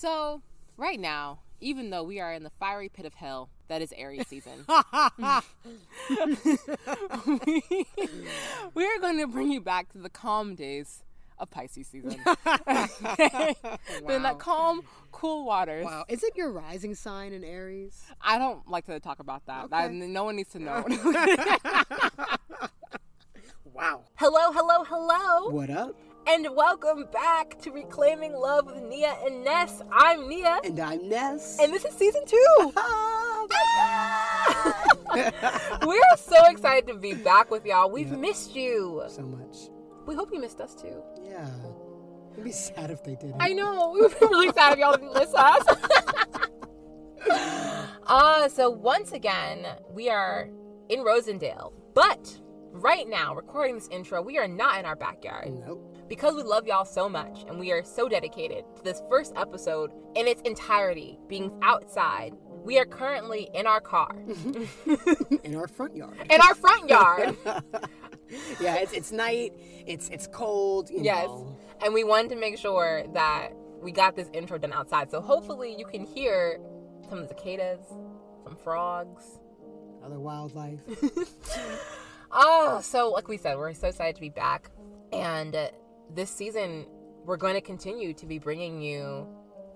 So, right now, even though we are in the fiery pit of hell that is Aries season, we, we are going to bring you back to the calm days of Pisces season. okay? In that calm, cool waters. Wow. Is it your rising sign in Aries? I don't like to talk about that. Okay. That- no one needs to know. Wow. Hello, hello, hello, What up? And welcome back to Reclaiming Love with Nia and Ness. I'm Nia, And I'm Ness. and this is season two. oh my We're so excited to be back with y'all. We've Yeah. missed you. So much. We hope you missed us too. Yeah. It'd be sad if they didn't. I know. We would be really sad if y'all didn't miss us. uh, so once again, we are in Rosendale. But right now, recording this intro, we are not in our backyard. Nope. Because we love y'all so much and we are so dedicated to this first episode in its entirety being outside, we are currently in our car, In our front yard. in our front yard. yeah, it's, it's night. It's it's cold. You yes. know. And we wanted to make sure that we got this intro done outside. So hopefully you can hear some cicadas, some frogs. Other wildlife. Oh, so like we said, we're so excited to be back. And this season, we're going to continue to be bringing you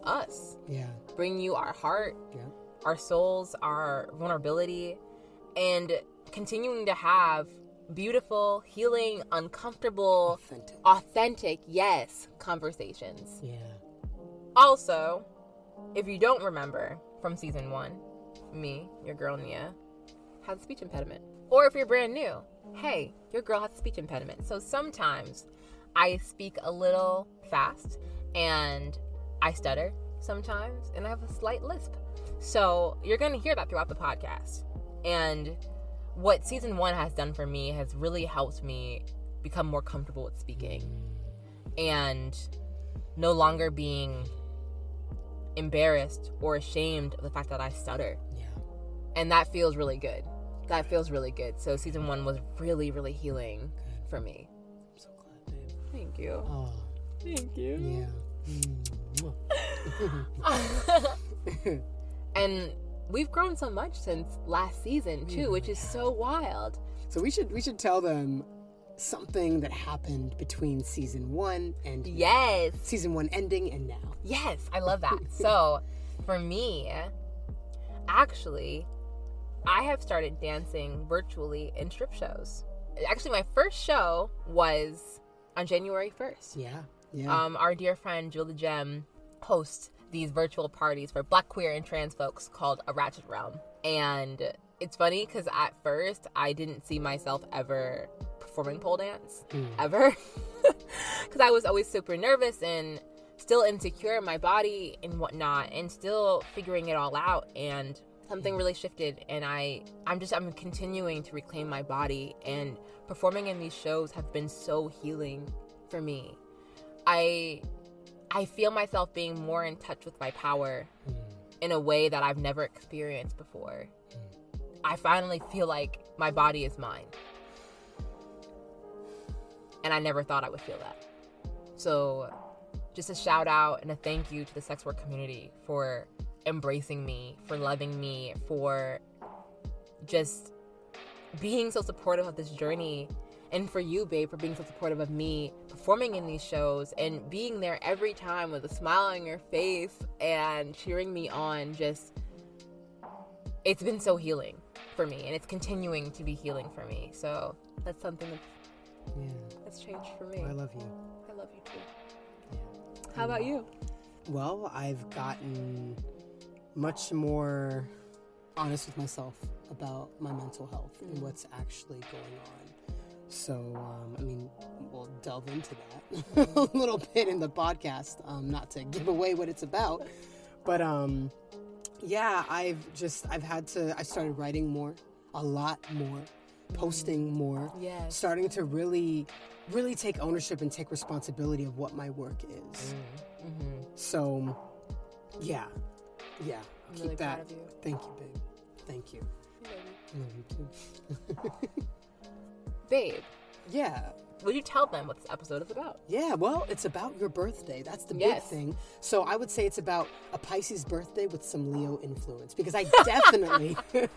us, yeah. bringing you our heart, Yeah. our souls, our vulnerability, and continuing to have beautiful, healing, uncomfortable, Authentic. authentic, yes, conversations. Yeah. Also, if you don't remember from season one, me, your girl Nia, has a speech impediment. Or if you're brand new, hey, your girl has a speech impediment. So sometimes I speak a little fast and I stutter sometimes and I have a slight lisp. So you're going to hear that throughout the podcast. And what season one has done for me has really helped me become more comfortable with speaking and no longer being embarrassed or ashamed of the fact that I stutter. Yeah. And that feels really good. That feels really good. So season one was really, really healing Good. for me. Thank you. Oh. Thank you. Yeah. Mm. and we've grown so much since last season too, which is so wild. so we should we should tell them something that happened between season one and Yes. season one ending and now. Yes, I love that. so, for me, actually, I have started dancing virtually in strip shows. Actually, my first show was on January 1st. Yeah. Yeah. Um, our dear friend the Gem hosts these virtual parties for black, queer, and trans folks called A Ratchet Realm. And it's funny because at first I didn't see myself ever performing pole dance Mm. ever because I was always super nervous and still insecure in my body and whatnot and still figuring it all out and something really shifted and I I'm just I'm continuing to reclaim my body and performing in these shows have been so healing for me. I I feel myself being more in touch with my power Mm. in a way that I've never experienced before. I finally feel like my body is mine. And I never thought I would feel that. So, just a shout out and a thank you to the sex work community for embracing me, for loving me, for just being so supportive of this journey. And for you, babe, for being so supportive of me performing in these shows and being there every time with a smile on your face and cheering me on. Just, it's been so healing for me, and it's continuing to be healing for me. So that's something that's, Yeah. that's changed for me. I love you. I love you too. Yeah. How about you? Well, I've gotten much more honest with myself about my mental health and Mm. what's actually going on. So, um, I mean, we'll delve into that a little bit in the podcast, um, not to give away what it's about. But um, yeah, I've just, I've had to, I started writing more, a lot more, posting more, Yes. starting to really, really take ownership and take responsibility of what my work is. Mm-hmm. So, yeah, yeah. I'm Keep really that. proud of you. Thank you, babe. Thank you. I love you too. Babe, Yeah. Will you tell them what this episode is about? Yeah, well, it's about your birthday. That's the Yes. big thing. So I would say it's about a Pisces birthday with some Leo influence because I definitely,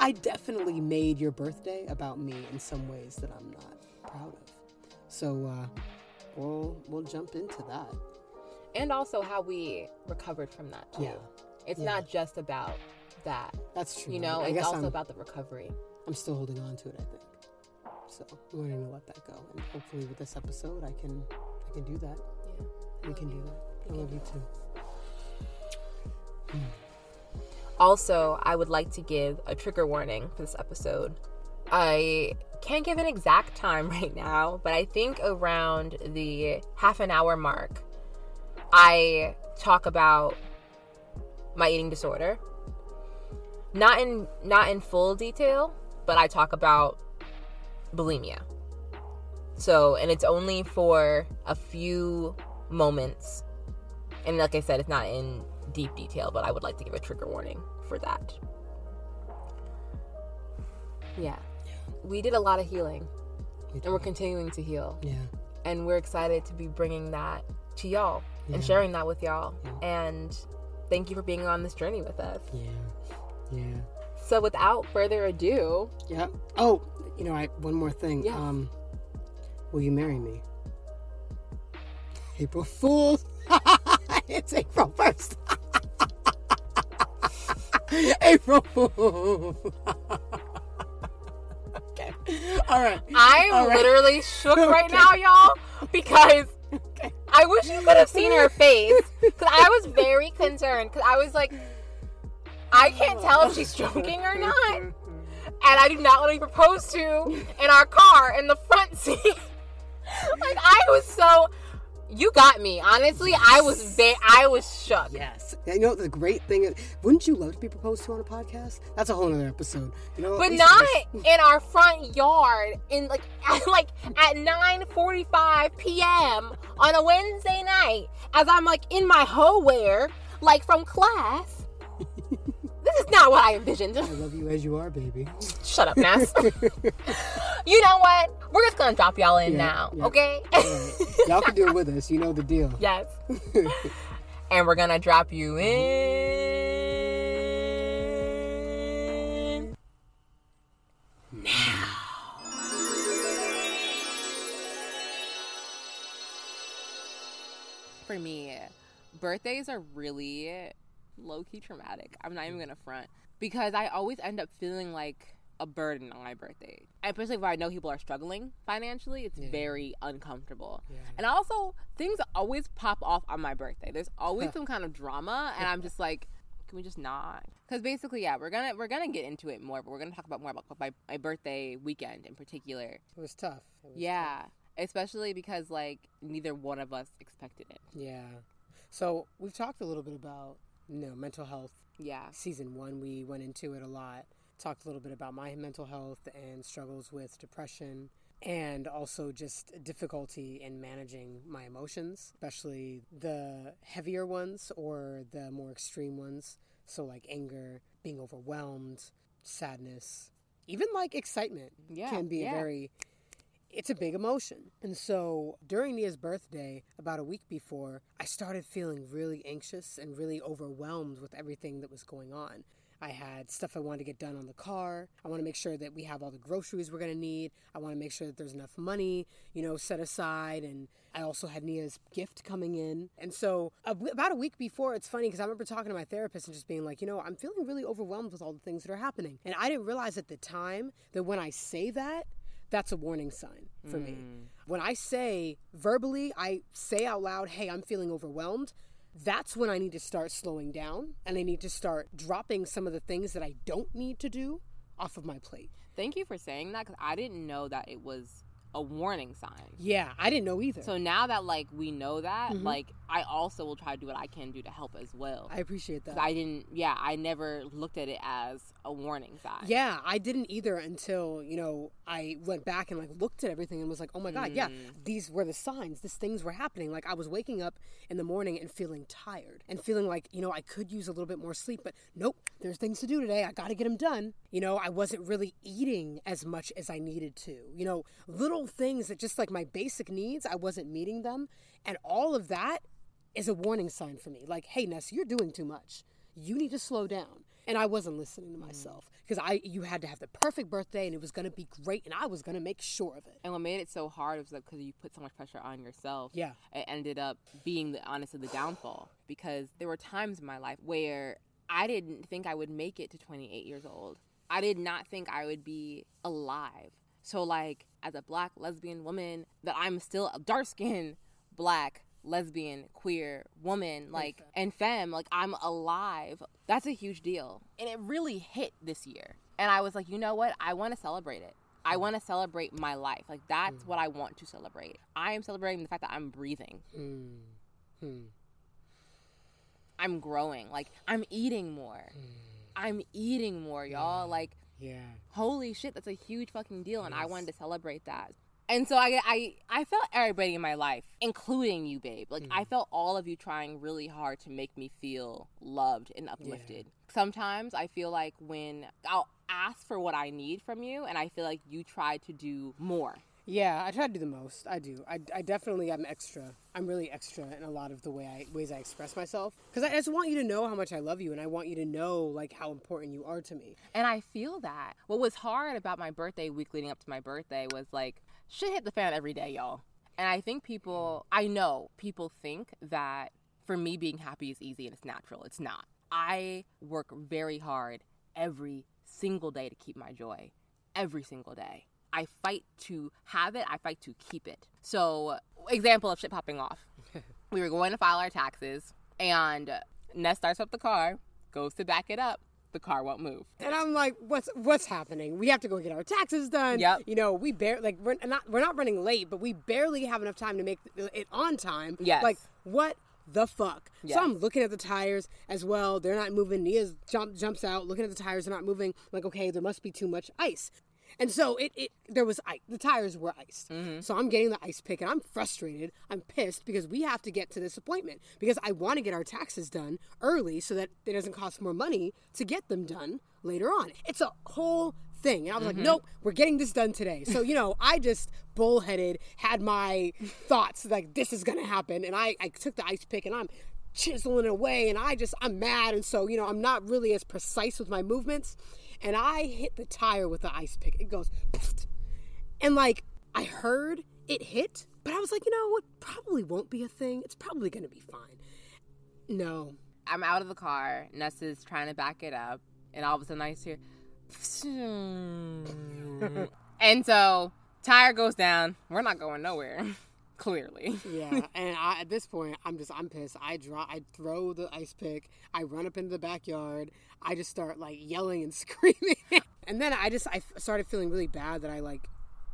I definitely made your birthday about me in some ways that I'm not proud of. So uh, we'll we'll jump into that. And also how we recovered from that too. Yeah, It's Yeah. not just about that. that's true. You know, I it's also I'm, about the recovery. I'm still holding on to it. I think. So going to let that go, and hopefully with this episode, I can I can do that. Yeah. We can do that. I love you too. Also, I would like to give a trigger warning for this episode. I can't give an exact time right now, but I think around the half an hour mark, I talk about my eating disorder. Not in not in full detail, but I talk about bulimia. So, and it's only for a few moments. And like I said, it's not in deep detail, but I would like to give a trigger warning for that. Yeah. We did a lot of healing, We and we're continuing to heal. Yeah. And we're excited to be bringing that to y'all Yeah. and sharing that with y'all. Yeah. And thank you for being on this journey with us. Yeah. Yeah. So, without further ado, Yeah. Oh, you know, I one more thing. Yes. Um, will you marry me? April Fools. it's April first. April Fools. okay. All right. I'm All right. literally shook right Okay. now, y'all, because. I wish you could have seen her face. Because I was very concerned. Because I was like, I can't tell if she's joking or not. And I do not want to be proposed to in our car in the front seat. like, I was so. You got me. Honestly, I was very. I was shook. Yes. You know the great thing is, wouldn't you love to be proposed to on a podcast? That's a whole other episode. You know, But not just- in our front yard in like at like at 9:45 p.m. on a Wednesday night as I'm like in my hoe wear like from class. This is not what I envisioned. I love you as you are, baby. Shut up, Ness. you know what? We're just gonna drop y'all in Yeah, now, yeah. okay? All right. Y'all can do it with us. You know the deal. yes. and we're gonna drop you in. For me, birthdays are really low key traumatic. I'm not even gonna front because I always end up feeling like a burden on my birthday. Especially if I know people are struggling financially, it's Yeah. very uncomfortable. Yeah. And also, things always pop off on my birthday. There's always some kind of drama, and I'm just like, can we just not? Because basically, yeah, we're gonna we're gonna get into it more, but we're gonna talk about more about my, my birthday weekend in particular. It was tough. It was Yeah, especially because like neither one of us expected it. Yeah. So we've talked a little bit about know mental health. Yeah, Season one, we went into it a lot. Talked a little bit about my mental health and struggles with depression, and also just difficulty in managing my emotions, especially the heavier ones or the more extreme ones. So like anger, being overwhelmed, sadness, even like excitement Yeah, can be yeah. a very it's a big emotion. And so during Nia's birthday, about a week before, I started feeling really anxious and really overwhelmed with everything that was going on. I had stuff I wanted to get done on the car. I want to make sure that we have all the groceries we're going to need. I want to make sure that there's enough money, you know, set aside. And I also had Nia's gift coming in. And so about a week before, it's funny because I remember talking to my therapist and just being like, you know, I'm feeling really overwhelmed with all the things that are happening. And I didn't realize at the time that when I say that, that's a warning sign for me. Hmm. When I say verbally, I say out loud, hey, I'm feeling overwhelmed. That's when I need to start slowing down and I need to start dropping some of the things that I don't need to do off of my plate. thank you for saying that because I didn't know that it was a warning sign. Yeah, I didn't know either. So now that like we know that, mm-hmm. like I also will try to do what I can do to help as well. I appreciate that. I didn't, yeah, I never looked at it as a warning sign. Yeah, I didn't either until, you know, I went back and like looked at everything and was like, oh my God, yeah, mm. these were the signs. These things were happening. Like I was waking up in the morning and feeling tired and feeling like, you know, I could use a little bit more sleep, but nope, there's things to do today. I got to get them done. You know, I wasn't really eating as much as I needed to. You know, little little things that just like my basic needs, I wasn't meeting them. And all of that is a warning sign for me. Like, hey, Ness, you're doing too much. You need to slow down. And I wasn't listening to mm. myself because I you had to have the perfect birthday and it was going to be great and I was going to make sure of it. And what made it so hard was like because you put so much pressure on yourself. Yeah. It ended up being the honest of the downfall because there were times in my life where I didn't think I would make it to 28 years old. I did not think I would be alive. So like as a black lesbian woman that I'm still a dark skinned black lesbian queer woman like and femme like i'm alive. That's a huge deal. And it really hit this year. And i was like you know what? I want to celebrate it. I want to celebrate my life. Like that's what i want to celebrate. I am celebrating the fact that i'm breathing. Mm. Hmm. i'm growing. Like i'm eating more. I'm eating more y'all. Like Yeah. holy shit, that's a huge fucking deal, and I wanted to celebrate that. And so I, I, I felt everybody in my life, including you, babe. Like I mm. felt all of you trying really hard to make me feel loved and uplifted. Sometimes I feel like when I'll ask for what I need from you, and I feel like you try to do more. Yeah, I try to do the most. I do. I, I definitely am extra. I'm really extra in a lot of the way I ways I express myself because I just want you to know how much I love you and I want you to know like how important you are to me. And I feel that. What was hard about my birthday week leading up to my birthday was like shit hit the fan every day, y'all. And I think people, I know people think that for me being happy is easy and it's natural. It's not. I work very hard every single day to keep my joy. Every single day. I fight to have it, I fight to keep it. So, example of shit popping off. we were going to file our taxes and Ness starts up the car, goes to back it up. The car won't move. And I'm like, what's what's happening? We have to go get our taxes done. Yep. You know, we barely like we're not we're not running late, but we barely have enough time to make it on time. Yes. Like what the fuck? Yes. So I'm looking at the tires as well. They're not moving. Nia's jump jumps out, looking at the tires. They're not moving. Like okay, there must be too much ice. And so it, it there was ice. The tires were iced. Mm-hmm. So I'm getting the ice pick and I'm frustrated. I'm pissed because we have to get to this appointment because I want to get our taxes done early so that it doesn't cost more money to get them done later on. It's a whole thing. And I was like, mm-hmm. nope, we're getting this done today. So, you know, I just bullheaded, had my thoughts like this is going to happen. And I, I took the ice pick and I'm chiseling away and I just, I'm mad. And so, you know, I'm not really as precise with my movements. And I hit the tire with the ice pick. It goes, and like I heard it hit, but I was like, you know, what? probably won't be a thing. It's probably going to be fine. No. I'm out of the car. Ness is trying to back it up, and all of a sudden I hear, and so tire goes down. We're not going nowhere, clearly. Yeah, and I, at this point, I'm just I'm pissed. I draw, I throw the ice pick. I run up into the backyard. I just start like yelling and screaming, and then I just I started feeling really bad that I like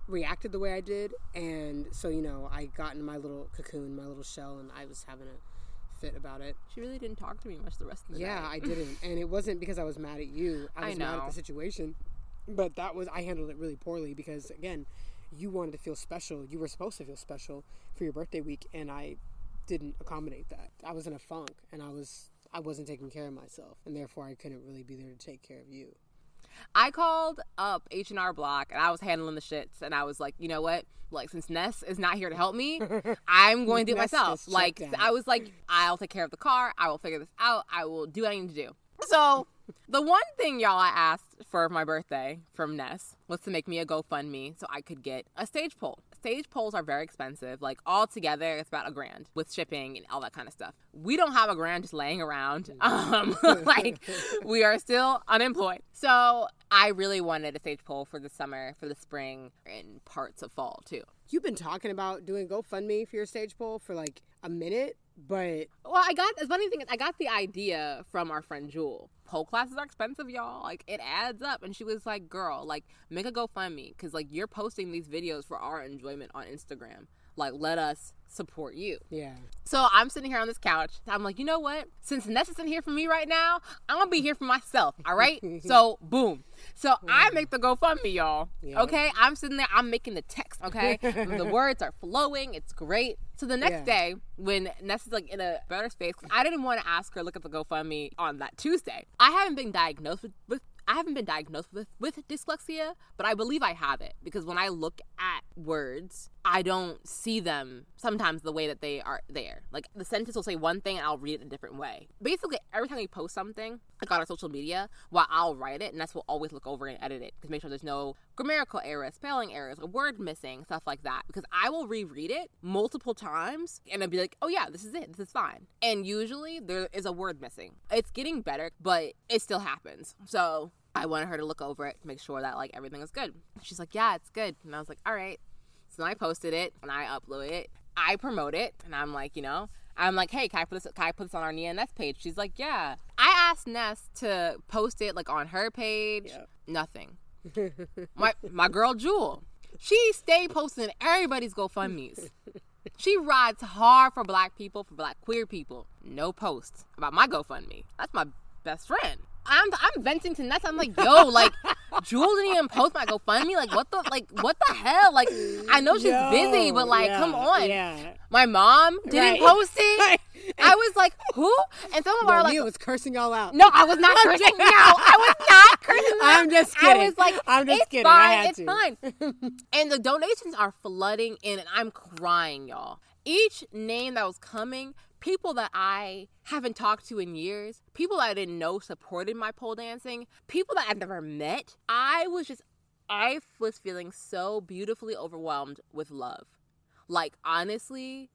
reacted the way I did, and so you know I got in my little cocoon, my little shell, and I was having a fit about it. She really didn't talk to me much the rest of the Yeah, night. I didn't, and it wasn't because I was mad at you. I I was mad at the situation, but that was I handled it really poorly because again, you wanted to feel special. You were supposed to feel special for your birthday week, and I didn't accommodate that. I was in a funk, and I was I wasn't taking care of myself, and therefore I couldn't really be there to take care of you. I called up H and R Block, and I was handling the shits, and I was like, you know what? Like, since Ness is not here to help me, I'm going to do it myself. Like. I was like, I'll take care of the car. I will figure this out. I will do what I need to do. So, the one thing y'all I asked for my birthday from Ness was to make me a GoFundMe so I could get a stage pole. Stage poles are very expensive. Like all together, it's about a grand with shipping and all that kind of stuff. We don't have a grand just laying around. Um, like we are still unemployed. So I really wanted a stage pole for the summer, for the spring, and parts of fall too. You've been talking about doing GoFundMe for your stage pole for like a minute, but Well, I got the funny thing is I got the idea from our friend Jewel. Pole classes are expensive, y'all. Like it adds up, and she was like, "Girl, like make a GoFundMe because like you're posting these videos for our enjoyment on Instagram. Like let us support you." yeah, So I'm sitting here on this couch. I'm like, you know what? Since Ness isn't here for me right now, I'm gonna be here for myself. All right. so boom. So I hmm. make the GoFundMe, y'all. Yeah. Okay. I'm sitting there. I'm making the text. Okay. the words are flowing. It's great. So the next Yeah. day, when Ness is like in a better space, I didn't want to ask her to look at the GoFundMe on that Tuesday. I haven't been diagnosed with, with I haven't been diagnosed with with dyslexia, but I believe I have it because when I look at words, I don't see them sometimes the way that they are there. Like the sentence will say one thing and I'll read it a different way. Basically, every time we post something, like on our social media, while I'll write it, and that's we'll always look over and edit it to make sure there's no grammatical errors, spelling errors, a word missing, stuff like that. Because I will reread it multiple times and I'll be like, oh yeah, this is it, this is fine. And usually there is a word missing. It's getting better, but it still happens. So I wanted her to look over it to make sure that like everything is good. She's like, yeah, it's good. And I was like, all right. So then I posted it and I upload it. I promote it and I'm like, you know, I'm like, hey, can I put this? Can I put this on our Nia Ness page? She's like, yeah. I asked Ness to post it like on her page. Yeah. Nothing. my my girl Jewel, she stay posting everybody's GoFundmes. She rides hard for black people, for black queer people. No posts about my GoFundMe. That's my best friend. I'm I'm venting to Ness. I'm like, yo, like Jewel didn't even post my GoFundMe. Like, what the like what the hell? Like, I know she's Yo, busy, but like, yeah, come on. Yeah. My mom didn't Right. post it. I was like, who? And some of No, our like, Nia was cursing y'all out. no, I was not cursing. No, I was not cursing. them. I'm just kidding. I kidding. was like, I'm just it's kidding. Fine, I had it's to. fine. and the donations are flooding in, and I'm crying, y'all. Each name that was coming, people that I haven't talked to in years, people that I didn't know supported my pole dancing, people that I've never met. I was just, I was feeling so beautifully overwhelmed with love. Like honestly,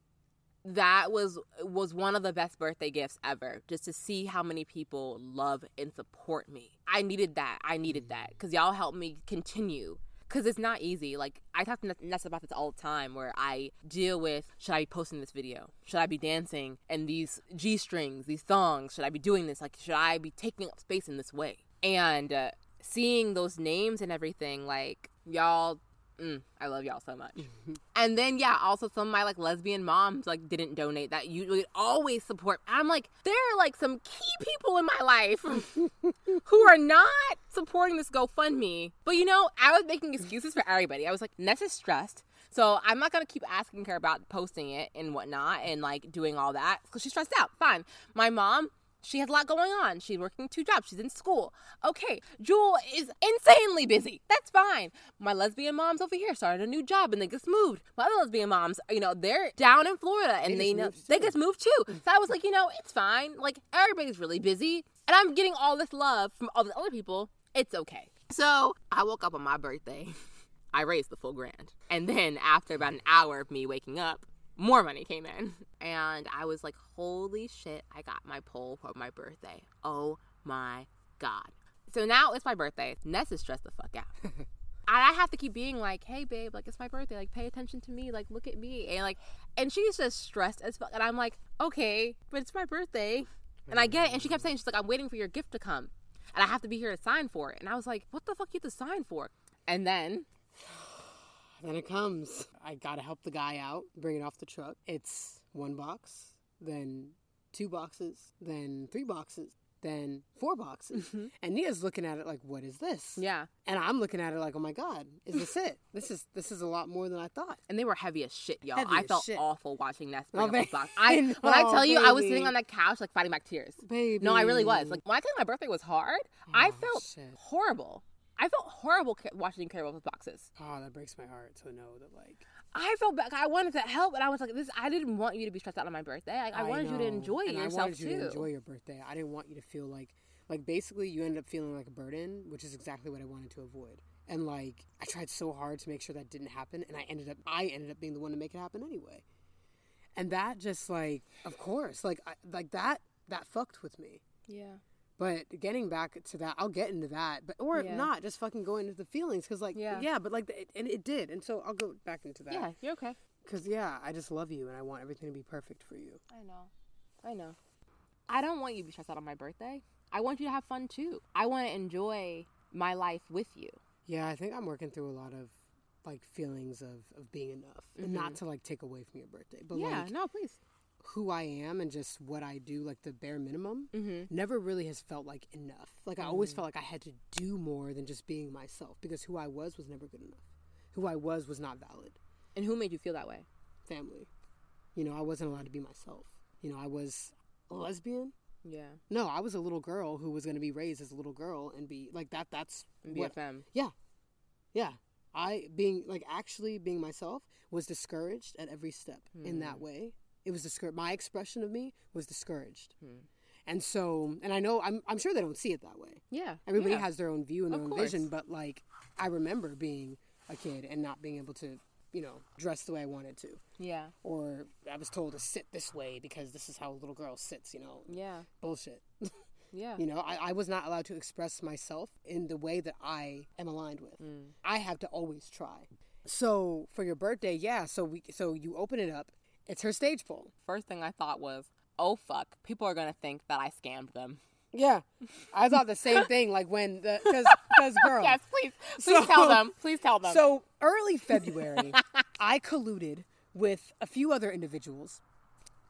that was was one of the best birthday gifts ever just to see how many people love and support me i needed that i needed mm. that because y'all helped me continue because it's not easy. Like i talk to ness about this all the time where i deal with should i be posting this video? Should i be dancing? And these g strings these thongs should i be doing this? Like should i be taking up space in this way? And uh, seeing those names and everything like y'all Mm, I love y'all so much. and then yeah, also some of my like lesbian moms like didn't donate that you would always support. I'm like, there are like some key people in my life who are not supporting this GoFundMe. But you know, I was making excuses for everybody. I was like, Ness is stressed. So I'm not gonna keep asking her about posting it and whatnot and like doing all that because she's stressed out. Fine. My mom, she has a lot going on. She's working two jobs. She's in school. Okay, Jewel is insanely busy. That's fine. My lesbian moms over here started a new job and they just moved. My other lesbian moms, you know, they're down in Florida and They they, know they just moved too. So I was like, you know, it's fine. Like everybody's really busy, and I'm getting all this love from all the other people. It's okay. So I woke up on my birthday. I raised the full grand, and then after about an hour of me waking up, more money came in. And I was like, holy shit, I got my pole for my birthday. Oh my God. So now it's my birthday. Ness is stressed the fuck out. and I have to keep being like, hey babe, like it's my birthday. Like pay attention to me. Like look at me. And like and she's just stressed as fuck. And I'm like, okay, but it's my birthday. And I get it. And she kept saying, she's like, I'm waiting for your gift to come. And I have to be here to sign for it. And I was like, what the fuck you have to sign for? And then Then it comes. I gotta help the guy out, bring it off the truck. It's one box, then two boxes, then three boxes, then four boxes. Mm-hmm. And Nia's looking at it like, "What is this?" yeah. And I'm looking at it like, "Oh my god, is this it? This is this is a lot more than I thought." and they were heavy as shit, y'all. Heavy I felt shit. awful watching Ness Oh, baby. those box. I I when I know, tell you, I was sitting on that couch like fighting back tears. Baby. No, I really was. Like when I tell you my birthday was hard, oh, I Oh, felt shit. horrible. I felt horrible watching you carry all those boxes. Oh, that breaks my heart to know that like I felt bad. I wanted to help, and I was like, "This. I didn't want you to be stressed out on my birthday. Like, I, wanted you to enjoy and yourself I wanted you too." to enjoy your birthday. I didn't want you to feel like like basically you ended up feeling like a burden, which is exactly what I wanted to avoid. And like I tried so hard to make sure that didn't happen, and I ended up I ended up being the one to make it happen anyway. And that just like, of course, like I, like that that fucked with me. yeah. But getting back to that, I'll get into that, but or Yeah. not, just fucking go into the feelings because like Yeah. yeah, but like and it did, and so I'll go back into that. Yeah, you're okay. Because yeah, I just love you, and I want everything to be perfect for you. I know. I know. I don't want you to be stressed out on my birthday. I want you to have fun too. I want to enjoy my life with you. Yeah, I think I'm working through a lot of like feelings of, of being enough and not to like take away from your birthday, but Mm-hmm. yeah, like no, please. Who I am and just what I do, like the bare minimum, Mm-hmm. never really has felt like enough. Like I always felt like I had to do more than just being myself because who I was was never good enough. Who I was was not valid. And who made you feel that way? Family. You know, I wasn't allowed to be myself. You know, I was a lesbian, Yeah. No, I was a little girl who was going to be raised as a little girl and be like that. That's what. BFM. Yeah, yeah. I being like actually being myself was discouraged at every step in that way. It was discouraged. My expression of me was discouraged, hmm. and so and I know I'm I'm sure they don't see it that way. Yeah. Everybody yeah. has their own view and their Of own course. vision, but like I remember being a kid and not being able to, you know, dress the way I wanted to, Yeah. or I was told to sit this way because this is how a little girl sits. You know, Yeah. bullshit. Yeah. You know, I, I was not allowed to express myself in the way that I am aligned with. Mm. I have to always try. So for your birthday, yeah. So we so you open it up. It's her stage pole. First thing I thought was, oh fuck, people are gonna think that I scammed them. Yeah, I thought the same thing. Like when the because girl. Yes, please, please So- tell them. Please tell them. So early February, I colluded with a few other individuals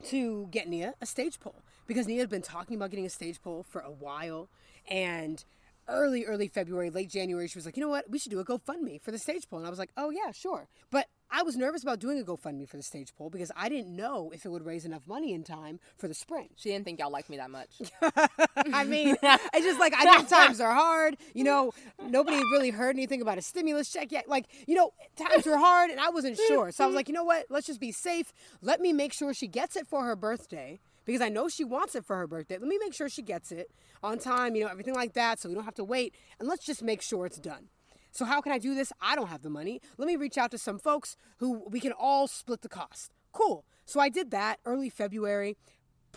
to get Nia a stage pole because Nia had been talking about getting a stage pole for a while. And early, early February, late January, she was like, you know what? We should do a GoFundMe for the stage pole. And I was like, oh, yeah, sure. But I was nervous about doing a GoFundMe for the stage pole because I didn't know if it would raise enough money in time for the spring. she didn't think y'all liked me that much. I mean, it's just like I think times are hard. You know, nobody really heard anything about a stimulus check yet. Like, you know, times were hard, and I wasn't sure. So I was like, you know what? Let's just be safe. Let me make sure she gets it for her birthday because I know she wants it for her birthday. Let me make sure she gets it on time. You know, everything like that, so we don't have to wait. And let's just make sure it's done. So how can I do this? I don't have the money. Let me reach out to some folks who we can all split the cost. Cool. So I did that early February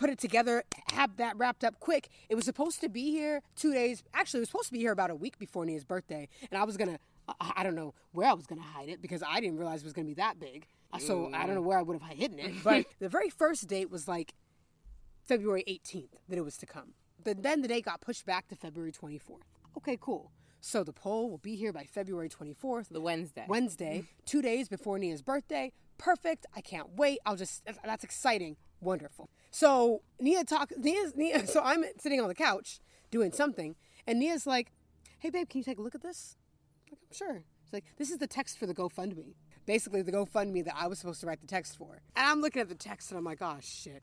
put it together, have that wrapped up quick. It was supposed to be here two days. Actually, it was supposed to be here about a week before Nia's birthday, and I was gonna. I I don't know where I was gonna hide it because I didn't realize it was gonna be that big. So I don't mm. know where I would have hidden it. But the very first date was like February 18th that it was to come. But then the date got pushed back to February 24th. Okay, cool. So the pole will be here by February 24th. The Wednesday. Wednesday, two days before Nia's birthday. Perfect. I can't wait. I'll just, that's exciting. Wonderful. So Nia talk, Nia's, Nia, so I'm sitting on the couch doing something, and Nia's like, hey babe, can you take a look at this? I'm like, sure. She's like, this is the text for the GoFundMe. Basically, the GoFundMe that I was supposed to write the text for. And I'm looking at the text and I'm like, oh shit.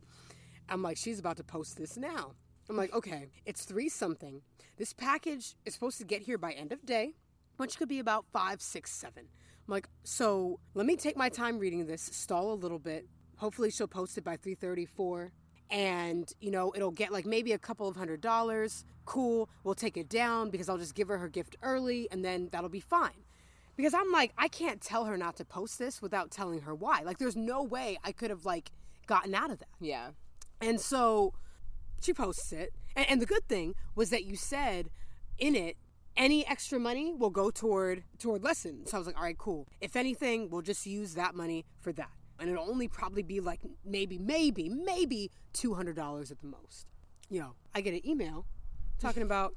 I'm like, she's about to post this now. I'm like, okay, it's three something. This package is supposed to get here by end of day, which could be about five, six, seven. I'm like, so let me take my time reading this, stall a little bit. Hopefully she'll post it by 334 and you know it'll get like maybe a couple of hundred dollars cool we'll take it down because i'll just give her her gift early and then that'll be fine because i'm like i can't tell her not to post this without telling her why like there's no way i could have like gotten out of that yeah. And so she posts it. And, and the good thing was that you said in it, any extra money will go toward toward lessons. So I was like, all right, cool. If anything, we'll just use that money for that. And it'll only probably be like maybe, maybe, maybe two hundred dollars at the most. You know, I get an email talking about,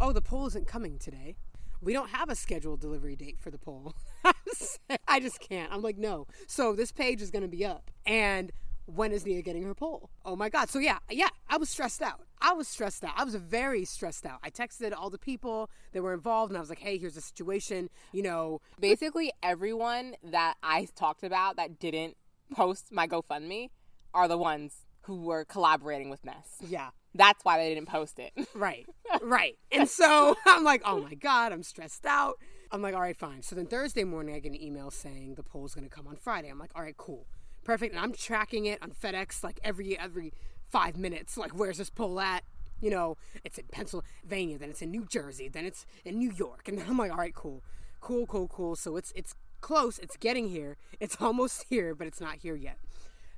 oh, the pole isn't coming today. We don't have a scheduled delivery date for the pole. I just can't. I'm like, no. So this page is going to be up. And when is Nia getting her pole? Oh my God. So yeah, yeah, I was stressed out. I was stressed out. I was very stressed out. I texted all the people that were involved and I was like, hey, here's the situation. You know, Basically, everyone that I talked about that didn't post my GoFundMe are the ones who were collaborating with Ness. yeah. That's why they didn't post it. Right, right. And so I'm like, oh my God, I'm stressed out. I'm like, all right, fine. So then Thursday morning, I get an email saying the pole's going to come on Friday. I'm like, all right, cool, perfect. And I'm tracking it on FedEx like every every five minutes. Like, where's this pole at? You know, it's in Pennsylvania, then it's in New Jersey, then it's in New York, and I'm like, all right, cool, cool, cool, cool. So it's it's close. It's getting here. It's almost here, but it's not here yet.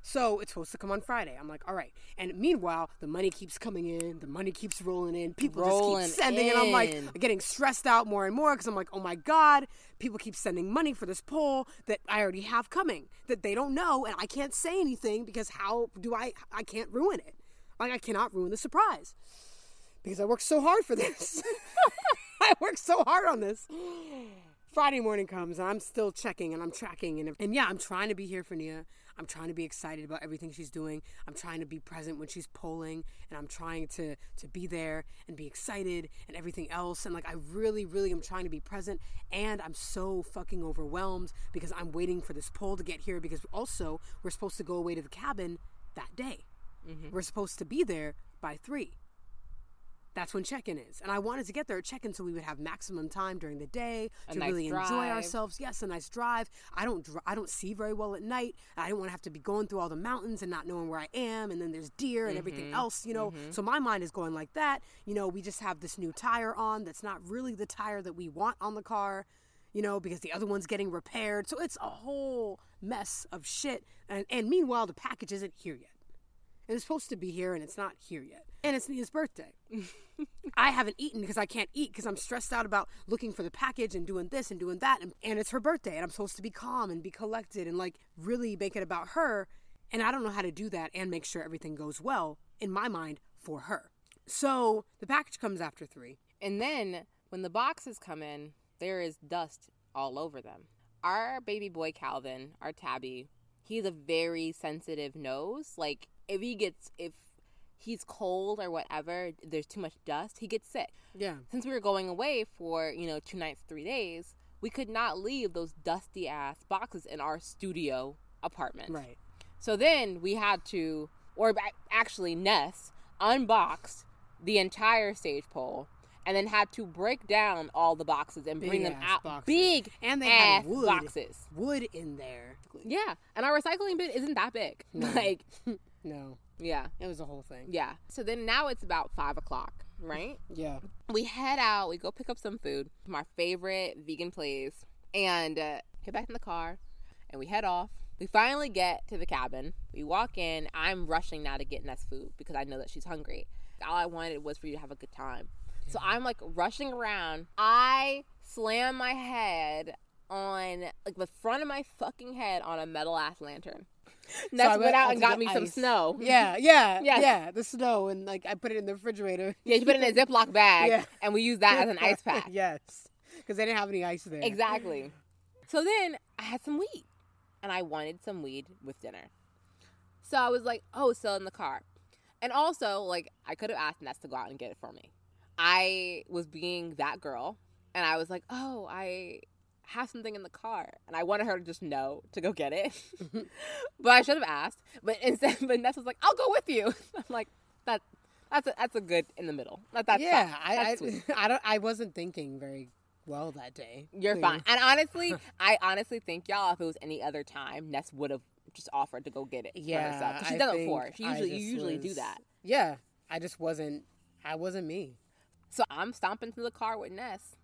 So it's supposed to come on Friday. I'm like, all right. And meanwhile, the money keeps coming in, the money keeps rolling in, people Rolling just keep sending, and I'm like in. getting stressed out more and more because I'm like, oh my god, people keep sending money for this pole that I already have coming that they don't know, and I can't say anything because how do I? I can't ruin it. Like I cannot ruin the surprise because I worked so hard for this. I worked so hard on this. Friday morning comes and I'm still checking and I'm tracking and and yeah, I'm trying to be here for Nia. I'm trying to be excited about everything she's doing. I'm trying to be present when she's polling and I'm trying to to be there and be excited and everything else and like I really really am trying to be present and I'm so fucking overwhelmed because I'm waiting for this pole to get here because also we're supposed to go away to the cabin that day. Mm-hmm. We're supposed to be there by three. That's when check-in is, and I wanted to get there at check-in so we would have maximum time during the day A to nice really enjoy ourselves. Yes, a nice drive. I don't dr- I don't see very well at night. I don't want to have to be going through all the mountains and not knowing where I am, and then there's deer and everything mm-hmm. else, you know. Mm-hmm. So my mind is going like that. You know, we just have this new tire on that's not really the tire that we want on the car you know, because the other one's getting repaired. So it's a whole mess of shit. And, and meanwhile, the package isn't here yet. It's supposed to be here and it's not here yet. And it's Nia's birthday. I haven't eaten because I can't eat because I'm stressed out about looking for the package and doing this and doing that. And, and it's her birthday and I'm supposed to be calm and be collected and like really make it about her. And I don't know how to do that and make sure everything goes well in my mind for her. So the package comes after three. And then when the boxes come in, there is dust all over them. Our baby boy Calvin, our tabby, he has a very sensitive nose. Like if he gets if he's cold or whatever, there's too much dust, he gets sick. Yeah. Since we were going away for, you know, two nights, three days, we could not leave those dusty ass boxes in our studio apartment. Right. So then we had to, or actually, Ness unboxed the entire stage pole and then had to break down all the boxes and bring them Big-ass out. boxes. Big And they ass had wood. boxes. Wood in there. Yeah, and our recycling bin isn't that big. Like, No. yeah, It was a whole thing. yeah. So then now it's about five o'clock, right? Yeah. we head out. We go pick up some food from our favorite vegan place, and uh, get back in the car, and we head off. We finally get to the cabin. We walk in. I'm rushing now to get Ness food because I know that she's hungry. All I wanted was for you to have a good time. So I'm like rushing around. I slam my head on like the front of my fucking head on a metal ass lantern. Ness I went, out and got me some snow. Yeah, yeah, Yes. yeah. The snow and like I put it in the refrigerator. Yeah, you put it in a Ziploc bag Yeah. and we use that as an ice pack. yes, because they didn't have any ice there. Exactly. So then I had some weed, and I wanted some weed with dinner. So I was like, "Oh, still in the car," and also like I could have asked Ness to go out and get it for me. I was being that girl, and I was like, "Oh, I have something in the car," and I wanted her to just know to go get it, mm-hmm. but I should have asked. But instead, but Ness was like, "I'll go with you." I'm like, "That." That's a, that's a good in the middle. That, that's yeah, fine. I, That's I. I don't. I wasn't thinking very well that day. You're Please. fine. And honestly, I honestly think y'all, if it was any other time, Ness would have just offered to go get it Yeah, for herself. She's I done it before. She usually you usually do that. Yeah, I just wasn't. I wasn't me. So I'm stomping to the car with Ness.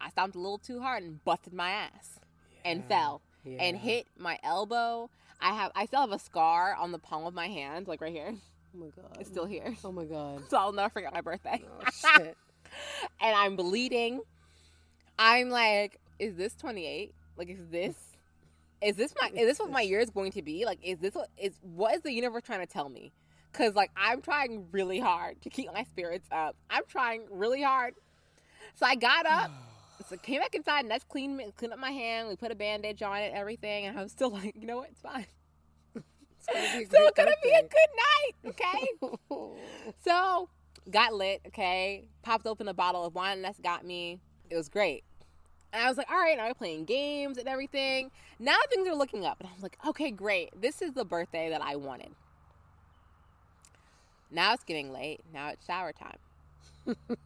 I stomped a little too hard and busted my ass and Yeah, fell and hit my elbow. I have I still have a scar on the palm of my hand, like right here. Oh my god. It's still here. Oh my god. So I'll never forget my birthday. Oh shit. and I'm bleeding. I'm like, is this 28? Like, is this, is this my, is this what my year is going to be? Like, is this what is what is the universe trying to tell me? Cause like I'm trying really hard to keep my spirits up. I'm trying really hard. So I got up. So came back inside and that's clean clean up my hand. We put a bandage on it, everything, and I was still like, you know what, it's fine. It's gonna be a Still gonna be a good night, okay? So got lit, okay. Popped open a bottle of wine that's got me. It was great. And I was like, all right, now we're playing games and everything. Now things are looking up. And I was like, okay, great. This is the birthday that I wanted. Now it's getting late. Now it's shower time.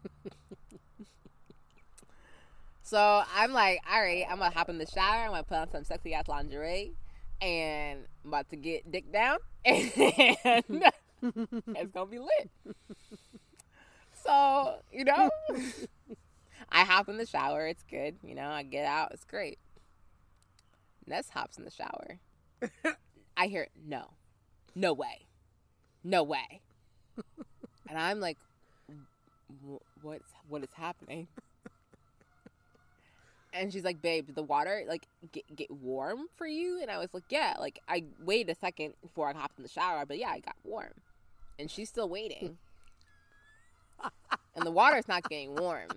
so I'm like, all right, I'm gonna hop in the shower. I'm gonna put on some sexy ass lingerie, and I'm about to get dick down, and it's gonna be lit. So you know, I hop in the shower. It's good. You know, I get out. It's great. Ness hops in the shower. I hear no, no way, no way, and I'm like, "Wh- what's what is happening? And she's like, babe, did the water like get, get warm for you? And I was like, yeah. Like I waited a second before I hopped in the shower, but yeah, I got warm. And she's still waiting. and the water's not getting warm.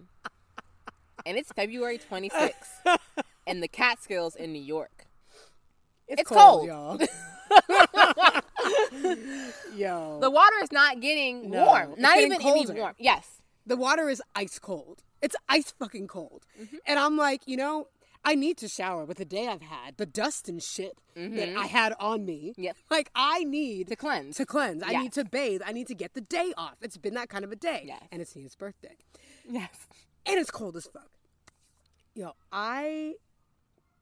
And it's February 26th and the Catskills in New York. It's, It's cold, cold. y'all. Yo. The water is not getting No, warm. Not getting even any warm. Yes. the water is ice cold. It's ice fucking cold. Mm-hmm. And I'm like, you know, I need to shower with the day I've had, the dust and shit that I had on me. Yep. Like I need To cleanse. to cleanse. I need to bathe. I need to get the day off. It's been that kind of a day. Yes. And it's his birthday. yes. And it's cold as fuck. Yo, I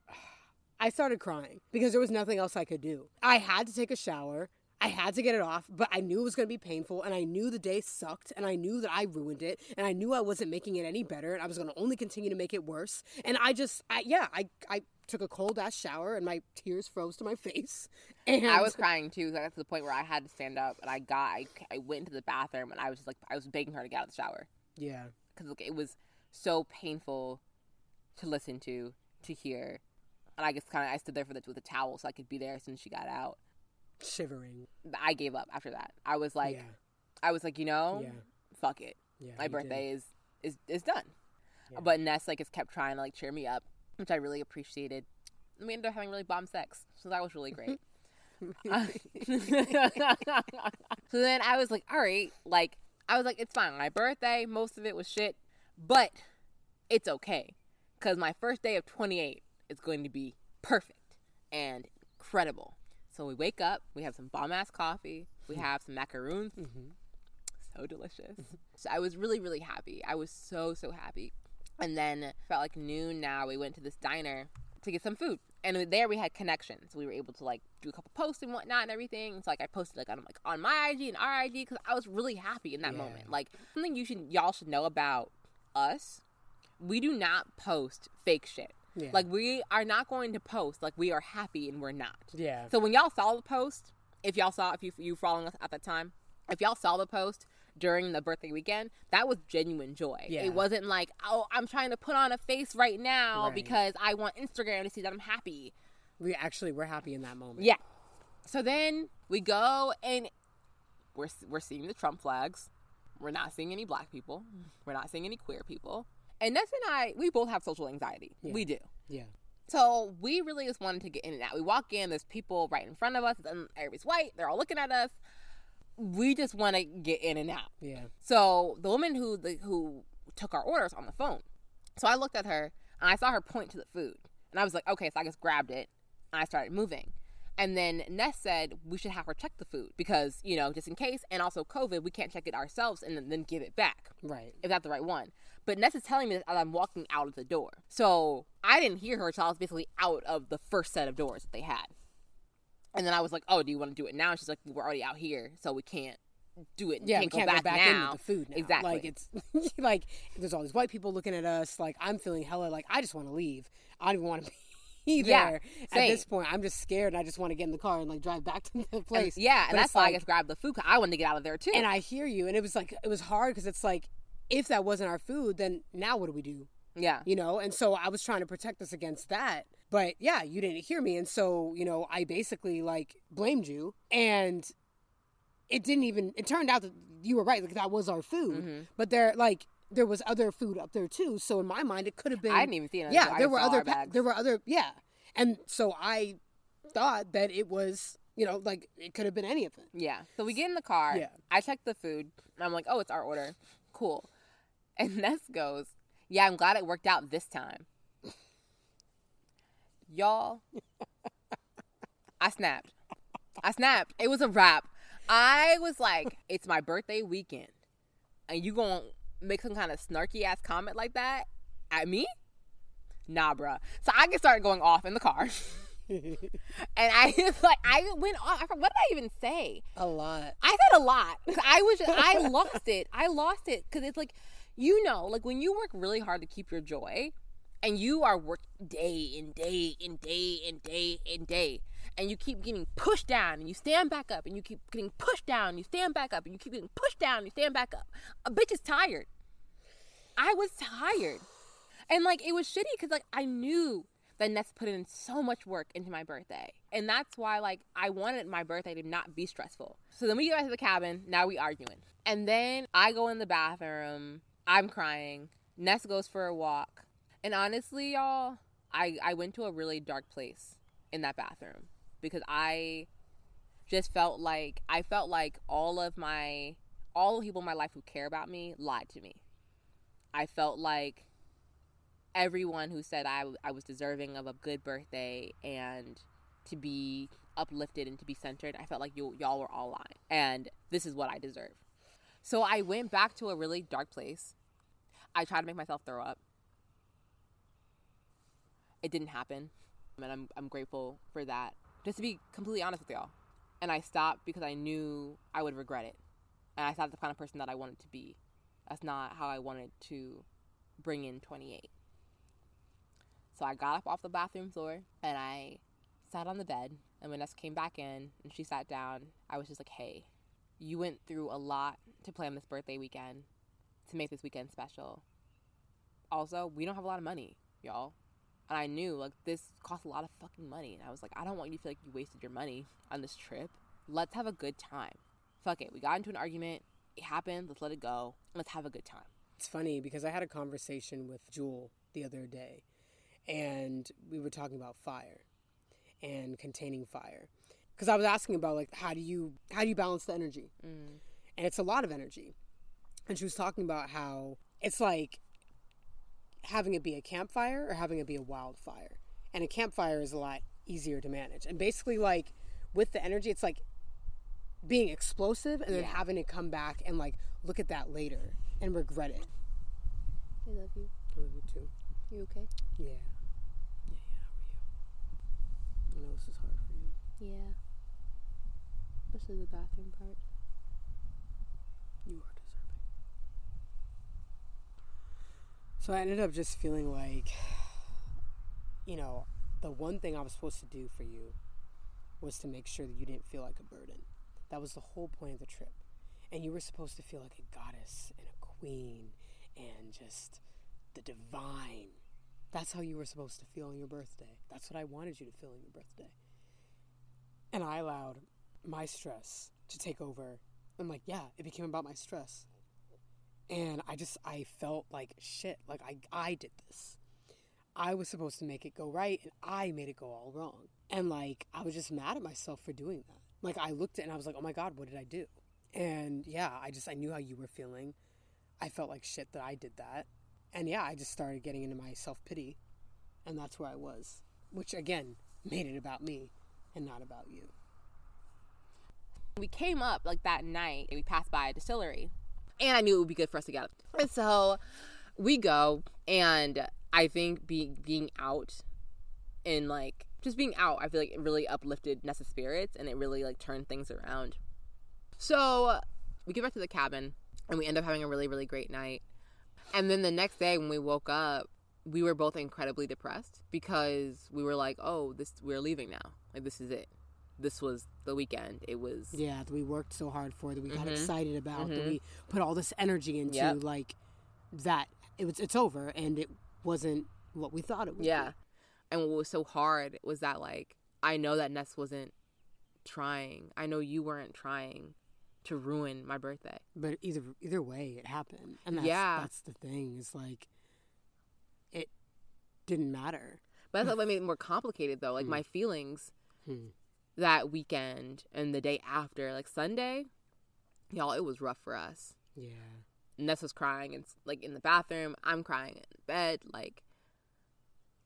I started crying because there was nothing else I could do. I had to take a shower. I had to get it off, but I knew it was going to be painful and I knew the day sucked and I knew that I ruined it and I knew I wasn't making it any better and I was going to only continue to make it worse. And I just I, yeah, I I took a cold ass shower and my tears froze to my face. And I was crying too. 'cause I got to the point where I had to stand up, and I got, I, I went into the bathroom, and I was just like, I was begging her to get out of the shower yeah. because it was so painful to listen to, to hear, and I just kind of, I stood there for the with a towel so I could be there as soon as she got out. Shivering. I gave up after that. I was like, yeah. I was like, you know, Yeah. fuck it. Yeah. My you did. birthday is is is done. But Ness like has kept trying to like cheer me up, which I really appreciated. And we ended up having really bomb sex, so that was really great. Uh, so then I was like, all right, like I was like, it's fine. My birthday, most of it was shit, but it's okay because my first day of 28 is going to be perfect and incredible. So we wake up, we have some bomb ass coffee, we have some macaroons, Mhm. so delicious. so I was really, really happy. I was so, so happy. And then felt like noon now, we went to this diner to get some food. And there we had connections. We were able to like do a couple posts and whatnot and everything. So like I posted like on like on my IG and our IG because I was really happy in that Yeah. moment. Like something you should y'all should know about us. We do not post fake shit. Yeah. Like we are not going to post like we are happy and we're not. yeah. So when y'all saw the post, if y'all saw, if you you following us at that time, if y'all saw the post during the birthday weekend, that was genuine joy. Yeah. It wasn't like, oh, I'm trying to put on a face right now Right. because I want Instagram to see that I'm happy. we actually were happy in that moment. Yeah. So then we go and we're we're seeing the Trump flags. We're not seeing any black people. We're not seeing any queer people. And Ness and I, we both have social anxiety. Yeah. We do. Yeah. So we really just wanted to get in and out. We walk in, there's people right in front of us, and everybody's white, they're all looking at us. We just want to get in and out. Yeah. So the woman who the, who took our orders on the phone. So I looked at her and I saw her point to the food, and I was like, okay, so I just grabbed it and I started moving. And then Ness said we should have her check the food because you know just in case, and also COVID, we can't check it ourselves and then, then give it back Right. if that's the right one. But Ness is telling me this as I'm walking out of the door. So I didn't hear her until I was basically out of the first set of doors that they had. And then I was like, "Oh, do you want to do it now?" And she's like, "We're already out here, so we can't do it. Yeah, can't, we can't go back, back now." into the food now. Exactly. Like it's like there's all these white people looking at us. Like I'm feeling hella like I just want to leave. I don't even want to be there Yeah. At this point, I'm just scared. I just want to get in the car and like drive back to the And- place. yeah, and that's why I just grabbed the food. I wanted to get out of there too. And I hear you, and it was like it was hard because it's like if that wasn't our food, then now what do we do? yeah, you know and so i was trying to protect us against that but yeah you didn't hear me and so you know i basically like blamed you and it didn't even it turned out that you were right like that was our food Mhm. but there like there was other food up there too so in my mind it could have been I didn't even see it. yeah there were other pa- there were other yeah and so i thought that it was you know like it could have been any of it Yeah. So we get in the car. Yeah. I check the food. And I'm like, oh, it's our order. Cool. And Ness goes, yeah, I'm glad it worked out this time. Y'all, I snapped. I snapped. It was a wrap. I was like, it's my birthday weekend. And you gonna make some kind of snarky ass comment like that at me? Nah, bruh. So I get started going off in the car. and I like I went off. What did I even say? a lot I said a lot. I was I lost it. I lost it because it's like you know, like when you work really hard to keep your joy, and you are working day and day and day and day and day, and you keep getting pushed down, and you stand back up, and you keep getting pushed down, and you stand back up, and you keep getting pushed down, and you stand back up. A bitch is tired. I was tired, and like it was shitty because like I knew that Ness put in so much work into my birthday. And that's why like I wanted my birthday to not be stressful. So then we get back to the cabin, now we arguing. And then I go in the bathroom, I'm crying. Ness goes for a walk. And honestly, y'all, I, I went to a really dark place in that bathroom because I just felt like I felt like all of my all the people in my life who care about me lied to me. I felt like everyone who said I, I was deserving of a good birthday and to be uplifted and to be centered, I felt like you, y'all were all lying. And this is what I deserve. So I went back to a really dark place. I tried to make myself throw up. It didn't happen. And I'm, I'm grateful for that. Just to be completely honest with y'all. And I stopped because I knew I would regret it. And I thought the kind of person that I wanted to be. That's not how I wanted to bring in 28. So I got up off the bathroom floor and I sat on the bed. And when Ness came back in and she sat down, I was just like, hey, you went through a lot to plan this birthday weekend to make this weekend special. Also, we don't have a lot of money, y'all. And I knew like this costs a lot of fucking money. And I was like, I don't want you to feel like you wasted your money on this trip. Let's have a good time. Fuck it. We got into an argument. It happened. Let's let it go. Let's have a good time. It's funny because I had a conversation with Jewel the other day, and we were talking about fire and containing fire. Because I was asking about like how do you how do you balance the energy, Mm. and it's a lot of energy. And she was talking about how it's like having it be a campfire or having it be a wildfire. And a campfire is a lot easier to manage. And basically, like with the energy, it's like being explosive and then Yeah. having it come back and like look at that later and regret it. I love you. I love you too. You okay? Yeah. Yeah, yeah. How are you? I know this is hard for you. Yeah. Especially the bathroom part. You are deserving. So I ended up just feeling like, you know, the one thing I was supposed to do for you was to make sure that you didn't feel like a burden. That was the whole point of the trip. And you were supposed to feel like a goddess and a queen and just the divine. That's how you were supposed to feel on your birthday. That's what I wanted you to feel on your birthday. And I allowed my stress to take over. I'm like, yeah, it became about my stress. And I just I felt like shit, like I I did this. I was supposed to make it go right and I made it go all wrong. And like I was just mad at myself for doing that. Like I looked at and I was like, "Oh my god, what did I do?" And yeah, I just I knew how you were feeling. I felt like shit that I did that. And yeah, I just started getting into my self-pity. And that's where I was, which again made it about me and not about you. we came up like that night and we passed by a distillery and i knew it would be good for us to get and so we go and i think being being out and like just being out i feel like it really uplifted Ness's spirits and it really like turned things around. So we get back to the cabin and we end up having a really really great night. And then the next day when we woke up we were both incredibly depressed because we were like oh this we're leaving now. Like this is it this was the weekend it was Yeah, that we worked so hard for, that we got Mhm. excited about, that Mhm. we put all this energy into, Yep. like that. It was it's over, and it wasn't what we thought it would. Yeah. And what was so hard was that like I know that Ness wasn't trying. I know you weren't trying to ruin my birthday. but either either way, it happened, and that's, Yeah. that's the thing. Is like it didn't matter. But that's what made it more complicated though. Like Hmm. my feelings Hmm. That weekend and the day after, like Sunday, y'all, it was rough for us. Yeah, Ness was crying and like in the bathroom. I'm crying in bed. Like,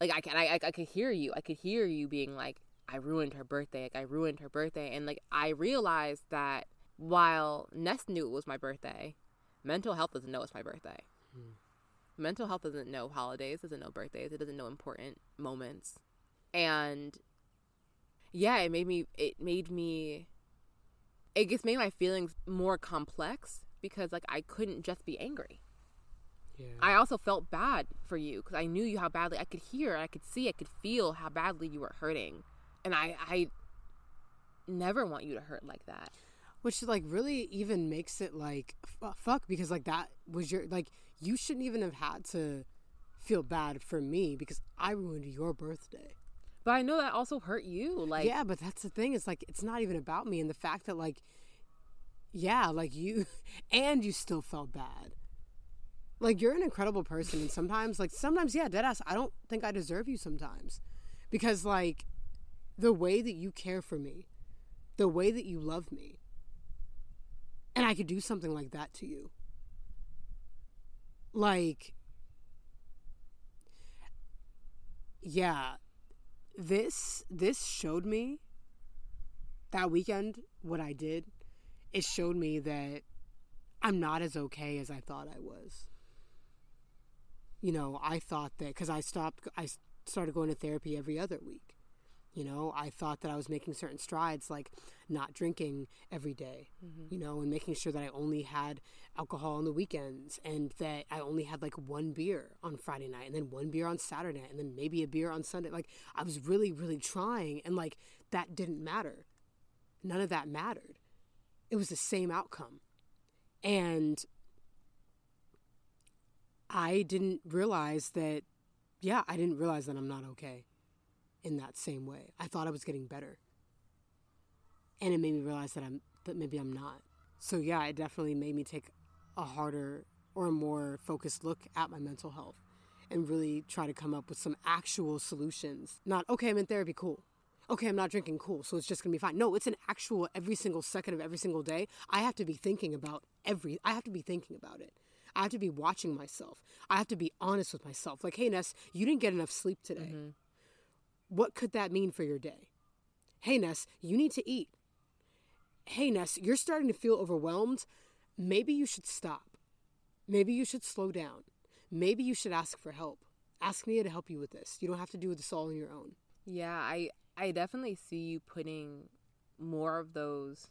like I can, I, I could hear you. I could hear you being like, I ruined her birthday. Like I ruined her birthday. And like I realized that while Ness knew it was my birthday, mental health doesn't know it's my birthday. Hmm. Mental health doesn't know holidays. Doesn't know birthdays. It doesn't know important moments. And yeah, it made me. It made me. It just made my feelings more complex because like I couldn't just be angry. yeah. I also felt bad for you because I knew you how badly I could hear, I could see, I could feel how badly you were hurting, and I I never want you to hurt like that. Which like really even makes it like f- fuck because like that was your like you shouldn't even have had to feel bad for me because I ruined your birthday. But I know that also hurt you. Like yeah, but that's the thing. It's like it's not even about me, and the fact that like, yeah, like you, and you still felt bad. Like you're an incredible person, and sometimes, like sometimes, yeah, deadass. I don't think I deserve you sometimes, because like, the way that you care for me, the way that you love me, and I could do something like that to you. Like, yeah, this this showed me that weekend what I did. It showed me that I'm not as okay as I thought I was. You know, I thought that because I stopped, I started going to therapy every other week. You know, I thought that I was making certain strides, like not drinking every day, mm-hmm. you know, and making sure that I only had alcohol on the weekends and that I only had like one beer on Friday night and then one beer on Saturday and then maybe a beer on Sunday. Like, I was really, really trying, and like that didn't matter. None of that mattered. It was the same outcome. And I didn't realize that, yeah, I didn't realize that I'm not okay in that same way. I thought I was getting better. And it made me realize that I'm that maybe I'm not. So yeah, it definitely made me take a harder or a more focused look at my mental health and really try to come up with some actual solutions. Not okay, I'm in therapy, cool. Okay, I'm not drinking, cool. So it's just going to be fine. No, it's an actual every single second of every single day. I have to be thinking about every I have to be thinking about it. I have to be watching myself. I have to be honest with myself. Like, hey, Ness, you didn't get enough sleep today. Mm-hmm. What could that mean for your day? Hey, Ness, you need to eat. Hey, Ness, you're starting to feel overwhelmed. Maybe you should stop. Maybe you should slow down. Maybe you should ask for help. Ask Nia to help you with this. You don't have to do this all on your own. Yeah, I I definitely see you putting more of those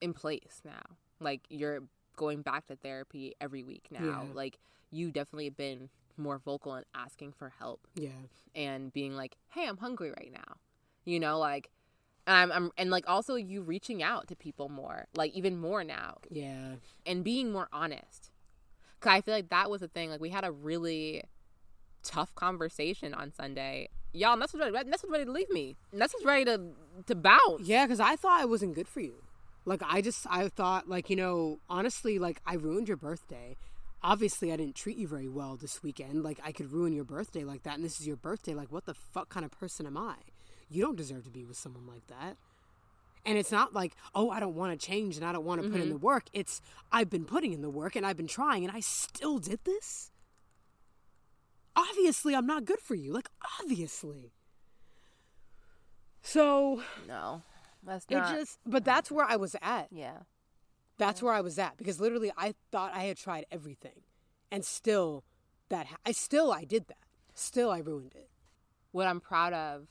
in place now. Like you're going back to therapy every week now. Yeah. Like you definitely have been more vocal and asking for help Yeah. and being like, "Hey, I'm hungry right now." You know, like and I'm, I'm and like also you reaching out to people more, like even more now Yeah. and being more honest. Cause I feel like that was the thing. Like we had a really tough conversation on Sunday. Y'all, that's was ready. Ness was ready to leave me. That's was ready to to bounce. Yeah, because I thought it wasn't good for you. Like, I just, I thought, like, you know, honestly, like, I ruined your birthday. Obviously, I didn't treat you very well this weekend. Like, I could ruin your birthday like that, and this is your birthday. Like, what the fuck kind of person am I? You don't deserve to be with someone like that. And it's not like, oh, I don't want to change and I don't want to put in mm-hmm. the work. It's, I've been putting in the work and I've been trying and I still did this? Obviously, I'm not good for you. Like, obviously. So, No, that's it not. just, but that's where I was at. yeah. That's where I was at because literally I thought I had tried everything, and still, that ha- I still I did that. Still, I ruined it. What I'm proud of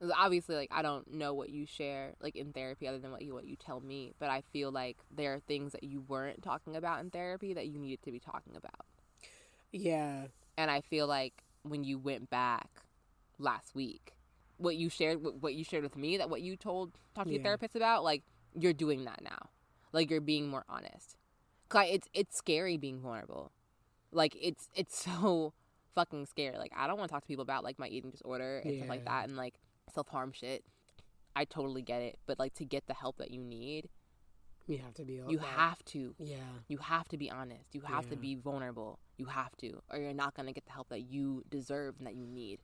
is obviously like I don't know what you share like in therapy other than what you what you tell me, but I feel like there are things that you weren't talking about in therapy that you needed to be talking about. Yeah, and I feel like when you went back last week, what you shared, what what you shared with me, that what you told talked to your therapist about, like you're doing that now, like you're being more honest. it's it's scary being vulnerable, like it's it's so fucking scary. Like I don't want to talk to people about like my eating disorder and stuff like that, and like self harm shit. I totally get it, but like to get the help that you need, you have to be. you that. have to. Yeah, You have to be honest. You have to be vulnerable. You have to, or you're not gonna get the help that you deserve and that you need.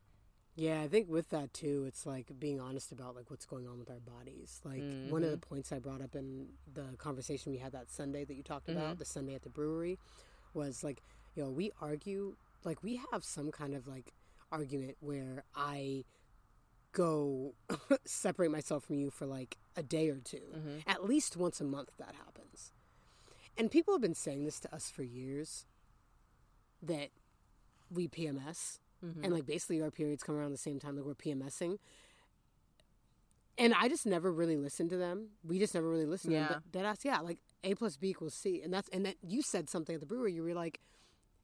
Yeah. I think with that too, it's like being honest about like what's going on with our bodies. Like one of the mm-hmm. points I brought up in the conversation we had that Sunday that you talked about, mm-hmm. the Sunday at the brewery, was like, you know, we argue like we have some kind of like argument where I go separate myself from you for like a day or 2 mm-hmm. At least once a month that happens. And people have been saying this to us for years that we PMS and mm-hmm. like basically our periods come around the same time like we're PMSing. And I just never really listened to them. We just never really listened to Yeah. them. But yeah, like A plus B equals C. And that's and then you said something at the brewery, you were like,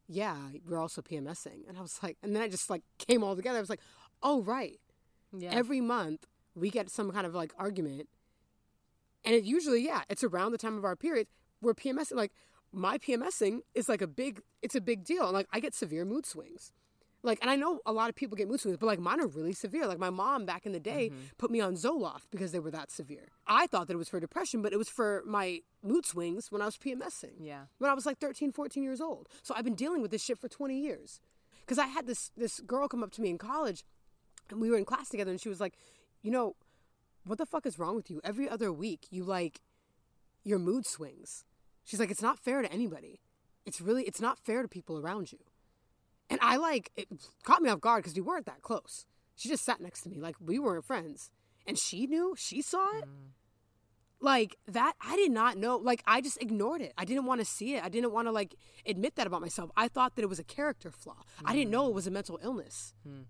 Yeah, we're also PMSing. And I was like and then I just like came all together. I was like, Oh right Yeah. every month we get some kind of like argument and it usually yeah it's around the time of our period we're pmsing like my pmsing is like a big it's a big deal and like i get severe mood swings like and i know a lot of people get mood swings but like mine are really severe like my mom back in the day mm-hmm. put me on zoloft because they were that severe i thought that it was for depression but it was for my mood swings when i was pmsing yeah. when I was like 13, 14 years old. So I've been dealing with this shit for 20 years. Because I had this this girl come up to me in college, and we were in class together, and she was like, "You know, what the fuck is wrong with you? Every other week, you like your mood swings." She's like, "It's not fair to anybody. It's really it's not fair to people around you." And I like it caught me off guard because we weren't that close. She just sat next to me like we weren't friends, and she knew. She saw it. Mm. Like that, I did not know. Like I just ignored it. I didn't want to see it. I didn't want to like admit that about myself. I thought that it was a character flaw. I didn't know it mm. was a mental illness. Hmm.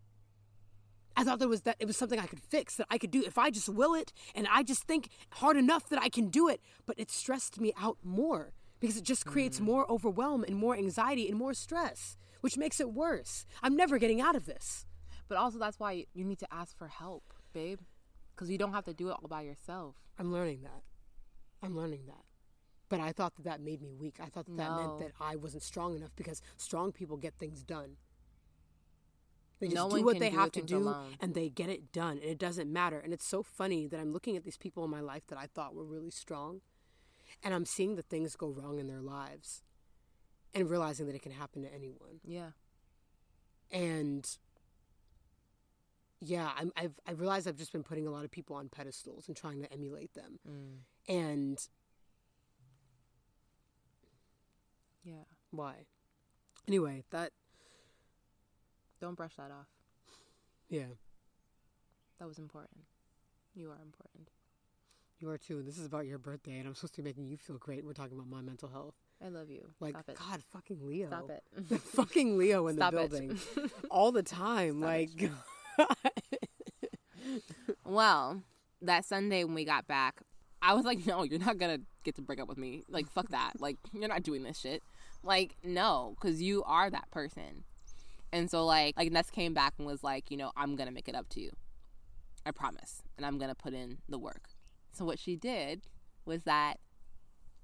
I thought there was that it was something I could fix that I could do if I just will it and I just think hard enough that I can do it. But it stressed me out more because it just creates hmm. more overwhelm and more anxiety and more stress, which makes it worse. I'm never getting out of this. But also, that's why you need to ask for help, babe, because you don't have to do it all by yourself. I'm learning that. I'm learning that. But I thought that that made me weak. I thought that that meant that I wasn't strong enough because strong people get things done. They just one do what they do have to do alone. and they get it done and it doesn't matter. And it's so funny that I'm looking at these people in my life that I thought were really strong and I'm seeing the things go wrong in their lives and realizing that it can happen to anyone. Yeah. And yeah, I'm, I've I realized I've just been putting a lot of people on pedestals and trying to emulate them. Mm. And Yeah. why? Anyway, that Don't brush that off. yeah, That was important. You are important. you are too. And this is about your birthday, and I'm supposed to be making you feel great. We're talking about my mental health. I love you. Like. God, fucking Leo. Stop it. fucking Leo in Stop the building all the time. Stop like, Well, that Sunday when we got back, I was like, no, you're not gonna get to break up with me. Like, fuck that. Like, you're not doing this shit. Like, no, because you are that person. And so, like, like Ness came back and was like, you know, I'm gonna make it up to you. I promise, and I'm gonna put in the work. So what she did was that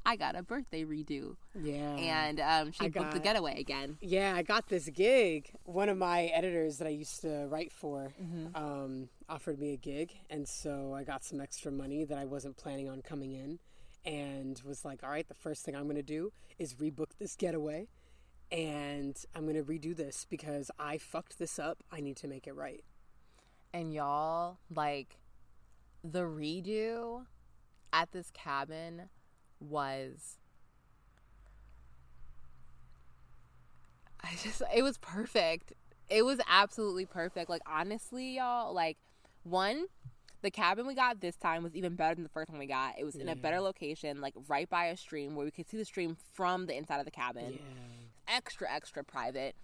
I got a birthday redo, yeah, and um, she I booked the getaway again. Yeah, I got this gig. One of my editors that I used to write for um, offered me a gig, and so I got some extra money that I wasn't planning on coming in, and was like, "All right, the first thing I'm going to do is rebook this getaway, and I'm going to redo this because I fucked this up. I need to make it right." and y'all like the redo at this cabin was I just it was perfect. It was absolutely perfect. Like honestly, y'all, like one the cabin we got this time was even better than the first one we got. It was in a better location, like right by a stream where we could see the stream from the inside of the cabin. Extra extra private.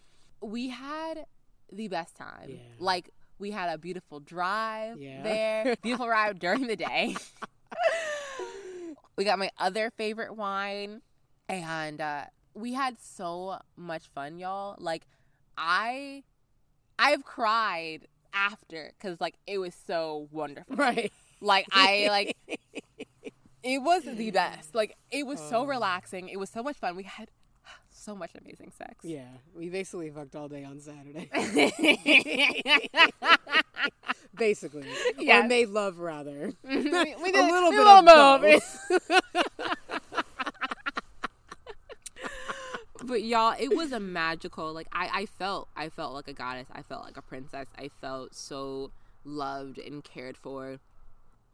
We had the best time. Yeah. Like we had a beautiful drive Yeah. there, beautiful ride during the day. we got my other favorite wine, and uh, we had so much fun, y'all. Like I, I've cried after because like it was so wonderful. Right. Like I like it was the best. Like it was Oh. so relaxing. It was so much fun. We had so much amazing sex. Yeah, we basically fucked all day on Saturday. basically, or Yes. made love rather. Mm-hmm. we, we did a little we bit did of but y'all, it was a magical. Like I, I felt, I felt like a goddess. I felt like a princess. I felt so loved and cared for.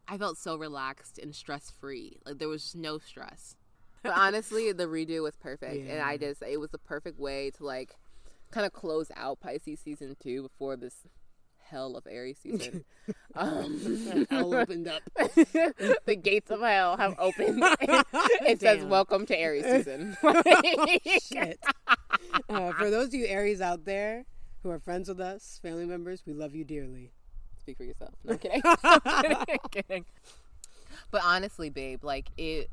I felt so relaxed and stress free. Like there was no stress. But honestly, the redo was perfect, and I just it was the perfect way to like kind of close out Pisces season two before this hell of Aries season. um, Hell opened up. the gates of hell have opened. it says, "Welcome to Aries season." Shit. Uh, for those of you Aries out there who are friends with us, family members, we love you dearly. Speak for yourself. No, I'm kidding. I'm kidding. But honestly, babe, like it,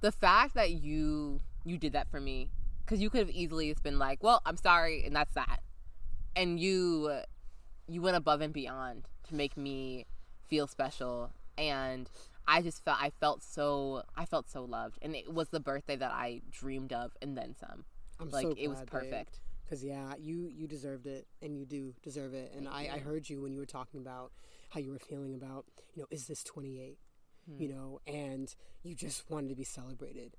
the fact that you you did that for me, because you could have easily just been like, "Well, I'm sorry," and that's that. And you, you went above and beyond to make me feel special, and I just felt I felt so I felt so loved, and it was the birthday that I dreamed of, and then some. I'm Like so it was perfect. Because yeah, you you deserved it, and you do deserve it. And I, I heard you when you were talking about how you were feeling about you know is this 28, Hmm. you know, and you just wanted to be celebrated.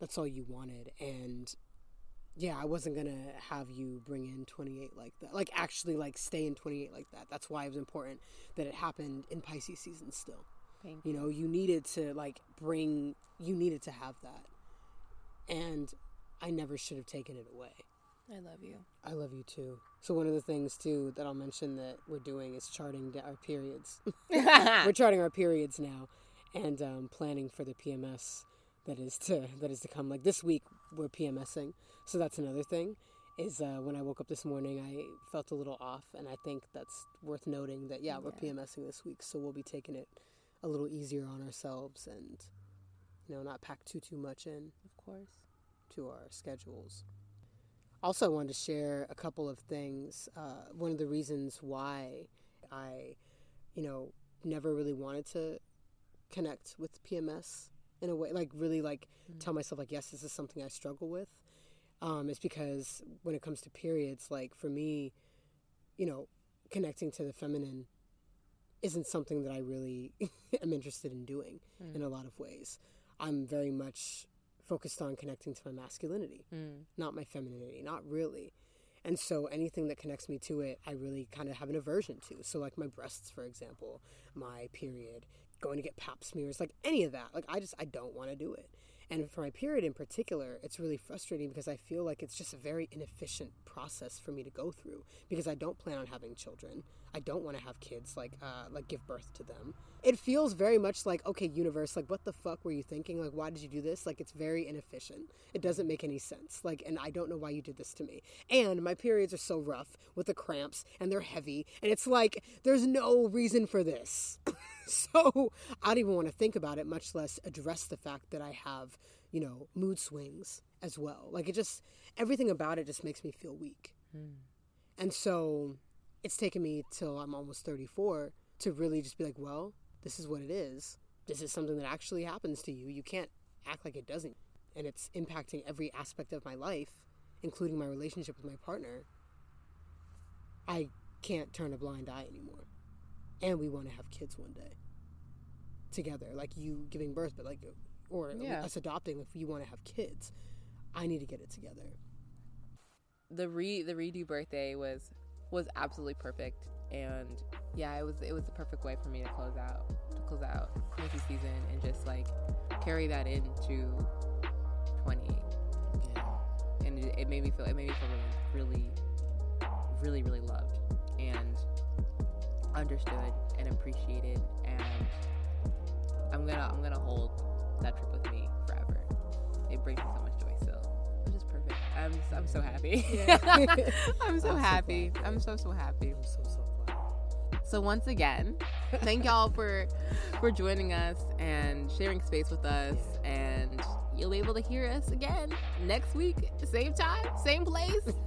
That's all you wanted, and yeah, I wasn't gonna have you bring in 28 like that, like actually like stay in 28 like that. That's why it was important that it happened in Pisces season still. Thank You know, you needed to like bring, you needed to have that, and I never should have taken it away. I love you. I love you too. So one of the things too that I'll mention that we're doing is charting our periods. we're charting our periods now, and um, planning for the PMS that is to that is to come. Like this week, we're PMSing, so that's another thing. Is uh, when I woke up this morning, I felt a little off, and I think that's worth noting that yeah, we're Yeah. PMSing this week, so we'll be taking it a little easier on ourselves, and you know, not pack too too much in Of course. to our schedules. Also, I wanted to share a couple of things. Uh, one of the reasons why I, you know, never really wanted to connect with PMS in a way, like really like tell myself like, yes, this is something I struggle with, um, is because when it comes to periods, like for me, you know, connecting to the feminine isn't something that I really am interested in doing in a lot of ways. I'm very much focused on connecting to my masculinity, Mm. not my femininity, not really. And so anything that connects me to it, I really kind of have an aversion to. So, like my breasts, for example, my period, going to get pap smears, like any of that. Like, I just, I don't want to do it. And for my period in particular, it's really frustrating because I feel like it's just a very inefficient process for me to go through because I don't plan on having children. I don't want to have kids, like, uh, like give birth to them. It feels very much like, okay, universe, like, what the fuck were you thinking? Like, why did you do this? Like, it's very inefficient. It doesn't make any sense. Like, and I don't know why you did this to me. And my periods are so rough with the cramps and they're heavy. And it's like, there's no reason for this. so I don't even want to think about it, much less address the fact that I have, you know, mood swings as well. Like, it just, everything about it just makes me feel weak. Hmm. And so it's taken me till I'm almost 34 to really just be like, well, this is what it is. This is something that actually happens to you. You can't act like it doesn't. And it's impacting every aspect of my life, including my relationship with my partner. I can't turn a blind eye anymore. And we want to have kids one day together, like you giving birth, but like, or Yeah. us adopting if you want to have kids. I need to get it together. the re the redo birthday was was absolutely perfect and yeah it was it was the perfect way for me to close out to close out Quincy season and just like carry that into 20 Yeah. and it, it made me feel it made me feel really really really really loved and understood and appreciated and I'm gonna I'm gonna hold that trip with me forever it brings me so much joy so it was just perfect I'm just, I'm so happy Yeah. I'm so I'm happy glad. I'm so so happy I'm so, so glad. so once again, thank y'all for for joining us and sharing space with us and you'll be able to hear us again next week, same time, same place.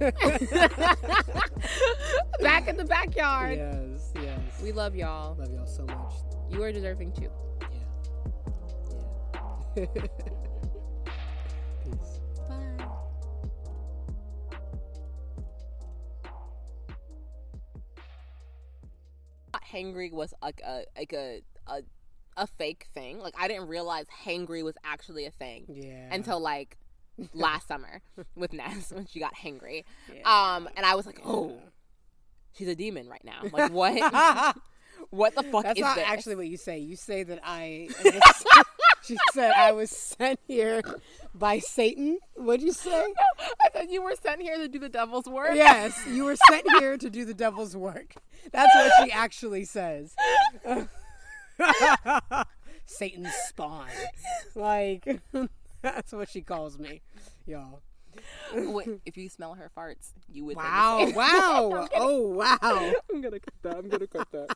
Back in the backyard. Yes, yes. We love y'all. love y'all so much. You are deserving too. Peace. Bye. Hangry was like a like a a a fake thing. Like I didn't realize hangry was actually a thing Yeah. until like last summer with Ness when she got hangry. Yeah. Um, and I was like, oh, she's a demon right now. Like what? what the fuck That's is not this? actually what you say. You say that I. she said I was sent here by Satan. What'd you say? I said you were sent here to do the devil's work. Yes, you were sent here to do the devil's work. That's what she actually says. Satan's spawn. Like, that's what she calls me, y'all. Wait, if you smell her farts, you would. think Wow, same. wow. Oh, wow. I'm gonna cut that. I'm gonna cut that.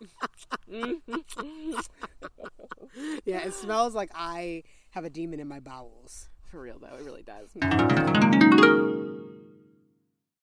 Yeah, it smells like I have a demon in my bowels. For real though, it really does.